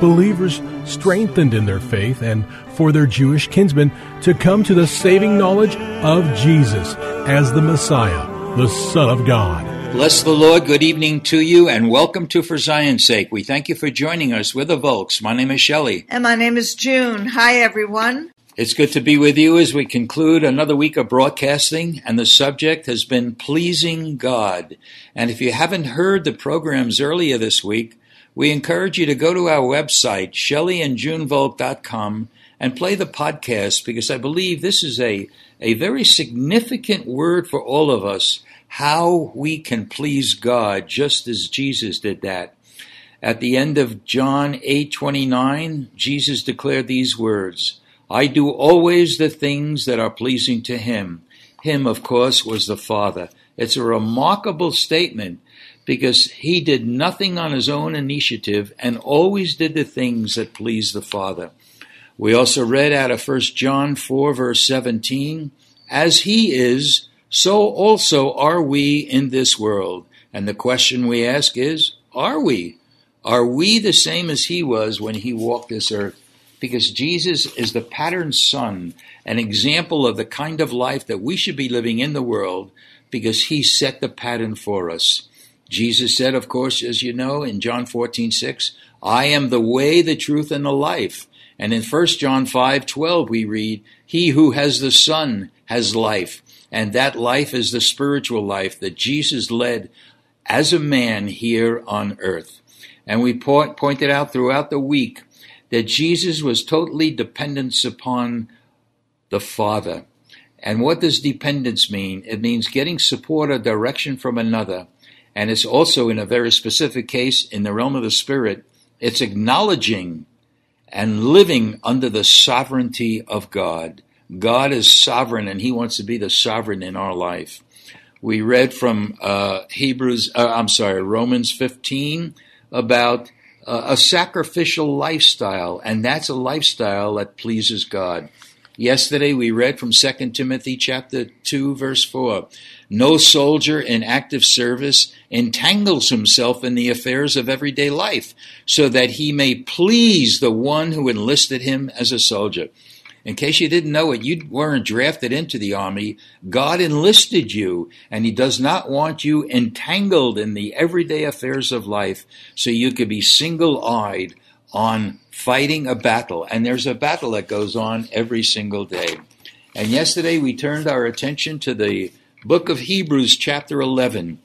Believers strengthened in their faith and for their Jewish kinsmen to come to the saving knowledge of Jesus as the Messiah, the Son of God. Bless the Lord. Good evening to you and welcome to For Zion's Sake. We thank you for joining us. We're the Volks. My name is Shelley. And my name is June. Hi, everyone. It's good to be with you as we conclude another week of broadcasting, and the subject has been pleasing God. And if you haven't heard the programs earlier this week, we encourage you to go to our website, shelleyandjunevolk.com, and play the podcast because I believe this is a, a very significant word for all of us how we can please God just as Jesus did that. At the end of John 8:29, Jesus declared these words, I do always the things that are pleasing to him. Him, of course, was the Father. It's a remarkable statement because he did nothing on his own initiative and always did the things that pleased the Father. We also read out of 1 John 4, verse 17, As he is, so also are we in this world. And the question we ask is, Are we? Are we the same as he was when he walked this earth? Because Jesus is the pattern son, an example of the kind of life that we should be living in the world, because he set the pattern for us. Jesus said, of course, as you know, in John 14, 6, I am the way, the truth, and the life. And in 1 John 5, 12, we read, He who has the Son has life. And that life is the spiritual life that Jesus led as a man here on earth. And we point, pointed out throughout the week that Jesus was totally dependent upon the Father. And what does dependence mean? It means getting support or direction from another. And it's also, in a very specific case, in the realm of the Spirit, it's acknowledging and living under the sovereignty of God. God is sovereign and He wants to be the sovereign in our life. We read from uh, Hebrews, uh, I'm sorry, Romans 15 about uh, a sacrificial lifestyle, and that's a lifestyle that pleases God. Yesterday we read from 2 Timothy chapter 2 verse 4. No soldier in active service entangles himself in the affairs of everyday life so that he may please the one who enlisted him as a soldier. In case you didn't know it, you weren't drafted into the army. God enlisted you, and He does not want you entangled in the everyday affairs of life so you could be single eyed on fighting a battle. And there's a battle that goes on every single day. And yesterday we turned our attention to the book of Hebrews, chapter 11,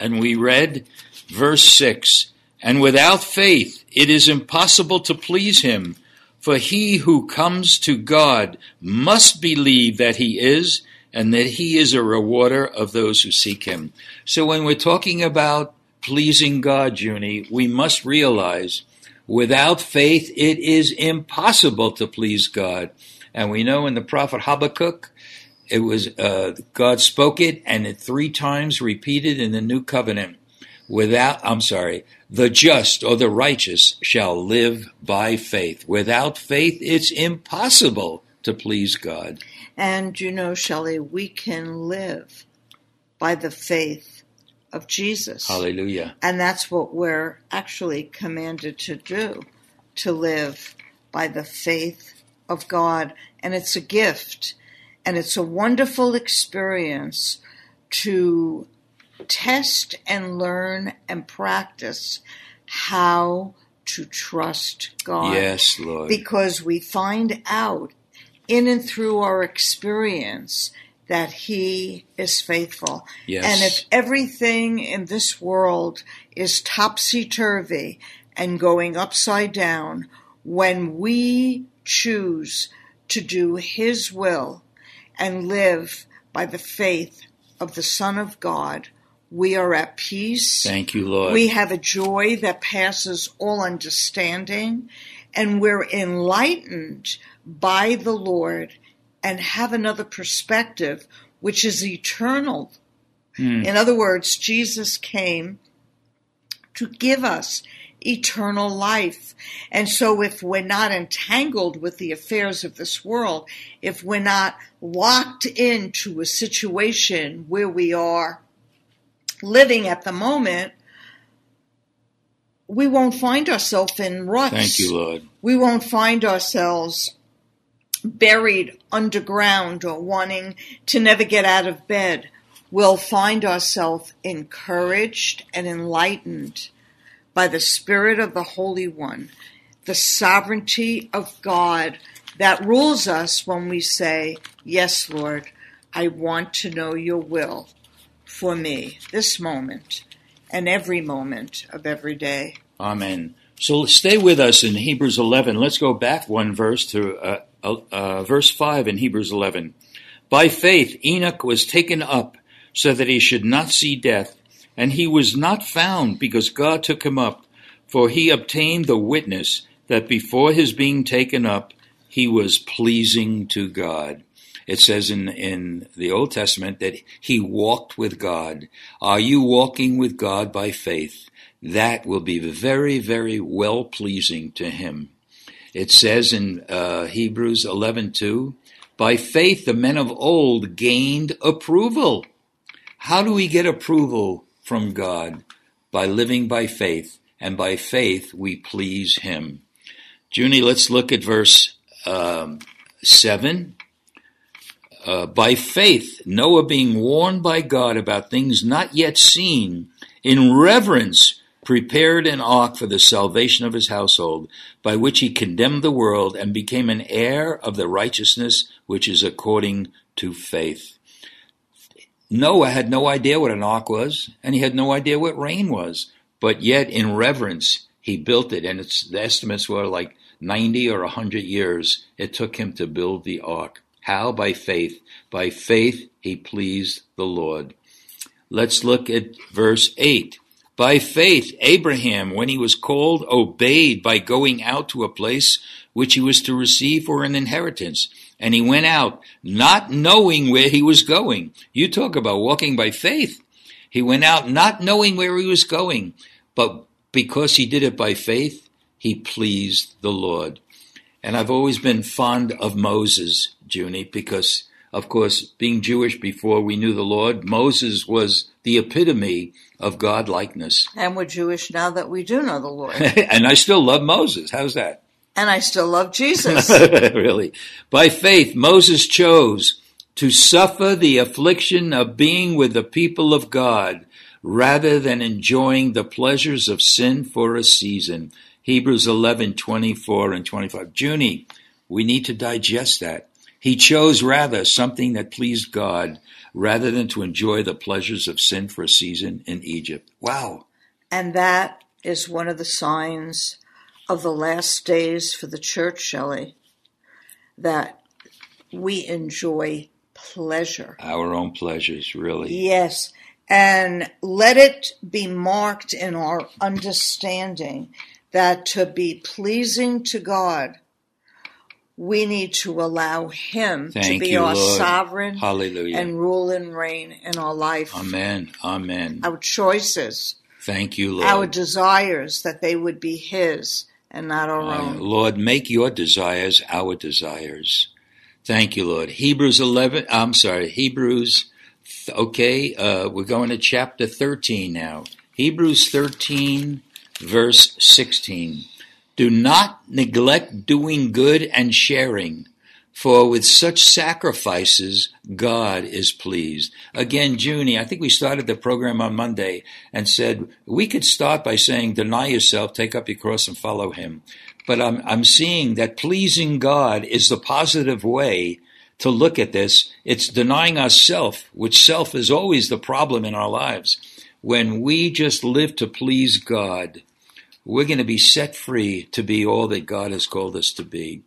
and we read verse 6 And without faith it is impossible to please Him. For he who comes to God must believe that he is, and that he is a rewarder of those who seek him. So when we're talking about pleasing God, Junie, we must realize without faith it is impossible to please God. And we know in the prophet Habakkuk, it was uh, God spoke it, and it three times repeated in the new covenant. Without, I'm sorry, the just or the righteous shall live by faith. Without faith, it's impossible to please God. And you know, Shelley, we can live by the faith of Jesus. Hallelujah. And that's what we're actually commanded to do to live by the faith of God. And it's a gift. And it's a wonderful experience to test and learn and practice how to trust God. Yes, Lord. Because we find out in and through our experience that He is faithful. Yes. And if everything in this world is topsy turvy and going upside down, when we choose to do His will and live by the faith of the Son of God, we are at peace. Thank you, Lord. We have a joy that passes all understanding, and we're enlightened by the Lord and have another perspective, which is eternal. Hmm. In other words, Jesus came to give us eternal life. And so if we're not entangled with the affairs of this world, if we're not locked into a situation where we are living at the moment, we won't find ourselves in ruts. Thank you, Lord. We won't find ourselves buried underground or wanting to never get out of bed. We'll find ourselves encouraged and enlightened by the Spirit of the Holy One, the sovereignty of God that rules us when we say, Yes, Lord, I want to know your will for me this moment and every moment of every day. Amen. So stay with us in Hebrews 11. Let's go back one verse to uh, uh, uh, verse 5 in Hebrews 11. By faith, Enoch was taken up so that he should not see death, and he was not found because God took him up, for he obtained the witness that before his being taken up, he was pleasing to God. It says in, in the Old Testament that he walked with God. Are you walking with God by faith? That will be very, very well pleasing to him. It says in uh, Hebrews 11:2, by faith the men of old gained approval. How do we get approval from God? By living by faith, and by faith we please Him. Junie, let's look at verse um, 7. Uh, by faith, Noah being warned by God about things not yet seen, in reverence prepared an ark for the salvation of his household, by which he condemned the world and became an heir of the righteousness which is according to faith. Noah had no idea what an ark was, and he had no idea what rain was, but yet in reverence he built it, and the estimates were like 90 or 100 years it took him to build the ark. How? By faith. By faith he pleased the Lord. Let's look at verse 8. By faith, Abraham, when he was called, obeyed by going out to a place which he was to receive for an inheritance. And he went out, not knowing where he was going. You talk about walking by faith. He went out not knowing where he was going, but because he did it by faith, he pleased the Lord. And I've always been fond of Moses, Junie, because, of course, being Jewish before we knew the Lord, Moses was the epitome of God likeness. And we're Jewish now that we do know the Lord. and I still love Moses. How's that? and I still love Jesus. really. By faith, Moses chose to suffer the affliction of being with the people of God rather than enjoying the pleasures of sin for a season. Hebrews 11, 24 and 25. Junie, we need to digest that. He chose rather something that pleased God rather than to enjoy the pleasures of sin for a season in Egypt. Wow. And that is one of the signs of the last days for the church, Shelley, that we enjoy pleasure. Our own pleasures, really. Yes. And let it be marked in our understanding that to be pleasing to God, we need to allow Him Thank to be you, our Lord. sovereign Hallelujah. and rule and reign in our life. Amen. Amen. Our choices, Thank you, Lord. our desires, that they would be His and not our Uh, own. Lord, make your desires our desires. Thank you, Lord. Hebrews 11, I'm sorry, Hebrews, okay, uh, we're going to chapter 13 now. Hebrews 13, verse 16. Do not neglect doing good and sharing, For with such sacrifices, God is pleased. Again, Junie, I think we started the program on Monday and said we could start by saying, deny yourself, take up your cross and follow him. But I'm, I'm seeing that pleasing God is the positive way to look at this. It's denying ourself, which self is always the problem in our lives. When we just live to please God, we're going to be set free to be all that God has called us to be.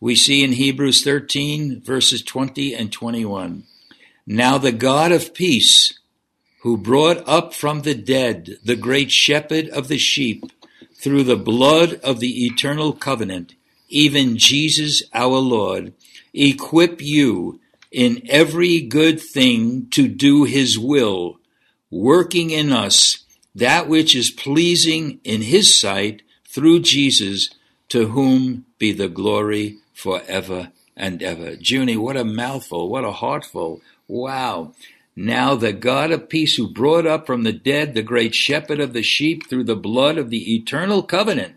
We see in Hebrews 13, verses 20 and 21. Now the God of peace, who brought up from the dead the great shepherd of the sheep through the blood of the eternal covenant, even Jesus our Lord, equip you in every good thing to do his will, working in us that which is pleasing in his sight through Jesus, to whom be the glory forever and ever. Junie, what a mouthful, what a heartful. Wow. Now the God of peace who brought up from the dead the great shepherd of the sheep through the blood of the eternal covenant,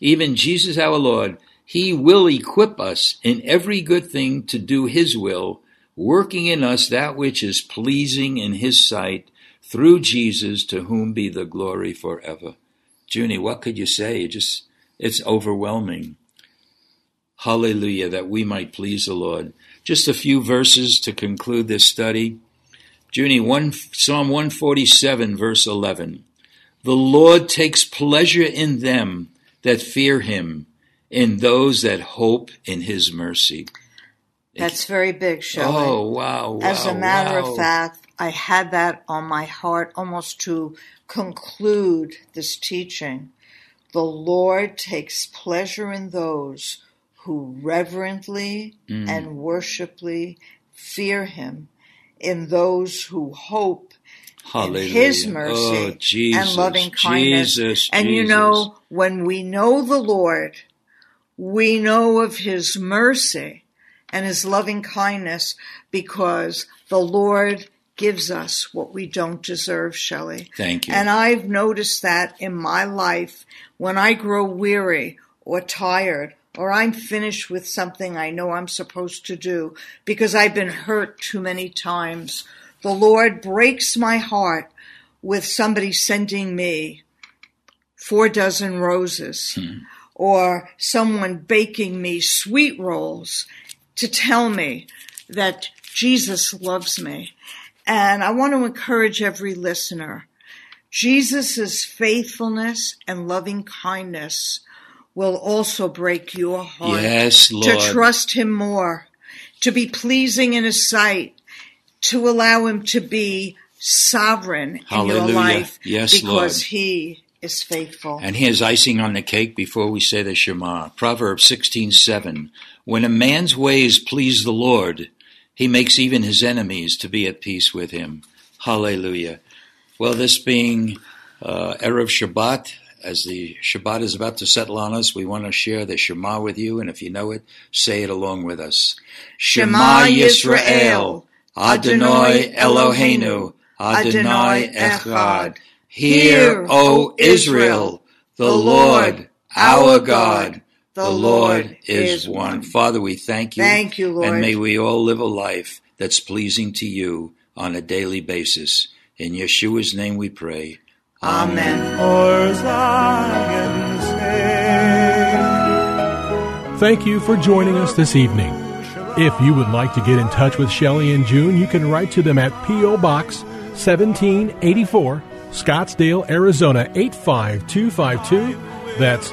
even Jesus our Lord, he will equip us in every good thing to do his will, working in us that which is pleasing in his sight through Jesus to whom be the glory forever. Junie, what could you say? It just it's overwhelming. Hallelujah, that we might please the Lord. Just a few verses to conclude this study. Junie, one, Psalm 147, verse 11. The Lord takes pleasure in them that fear him, in those that hope in his mercy. That's very big, Shelley. Oh, wow, wow. As a matter wow. of fact, I had that on my heart almost to conclude this teaching. The Lord takes pleasure in those who reverently Mm. and worshipfully fear him, in those who hope Hallelujah. in his Oh, mercy Jesus, and loving kindness. Jesus, and you know, when we know the Lord, we know of his mercy and his loving kindness because the Lord gives us what we don't deserve, Shelley. Thank you. And I've noticed that in my life when I grow weary or tired or I'm finished with something I know I'm supposed to do because I've been hurt too many times. The Lord breaks my heart with somebody sending me four dozen roses hmm. or someone baking me sweet rolls to tell me that Jesus loves me. And I want to encourage every listener. Jesus' faithfulness and loving kindness will also break your heart Yes, to trust him more, to be pleasing in his sight, to allow him to be sovereign in your life Yes, because Lord. he is faithful. And here's icing on the cake before we say the Shema. Proverbs 16:7. When a man's ways please the Lord, he makes even his enemies to be at peace with him. Hallelujah. Well, this being uh, Erev Shabbat, as the Shabbat is about to settle on us, we want to share the Shema with you, and if you know it, say it along with us. Shema Yisrael, Adonai Eloheinu, Adonai Echad. Hear, O Israel, the Lord, our God, the Lord is one. Father, we thank you. Thank you, Lord. And may we all live a life that's pleasing to you on a daily basis. In Yeshua's name we pray. Amen. For Zion's sake. Thank you for joining us this evening. If you would like to get in touch with Shelley and June, you can write to them at P.O. Box 1784, Scottsdale, Arizona 85252. That's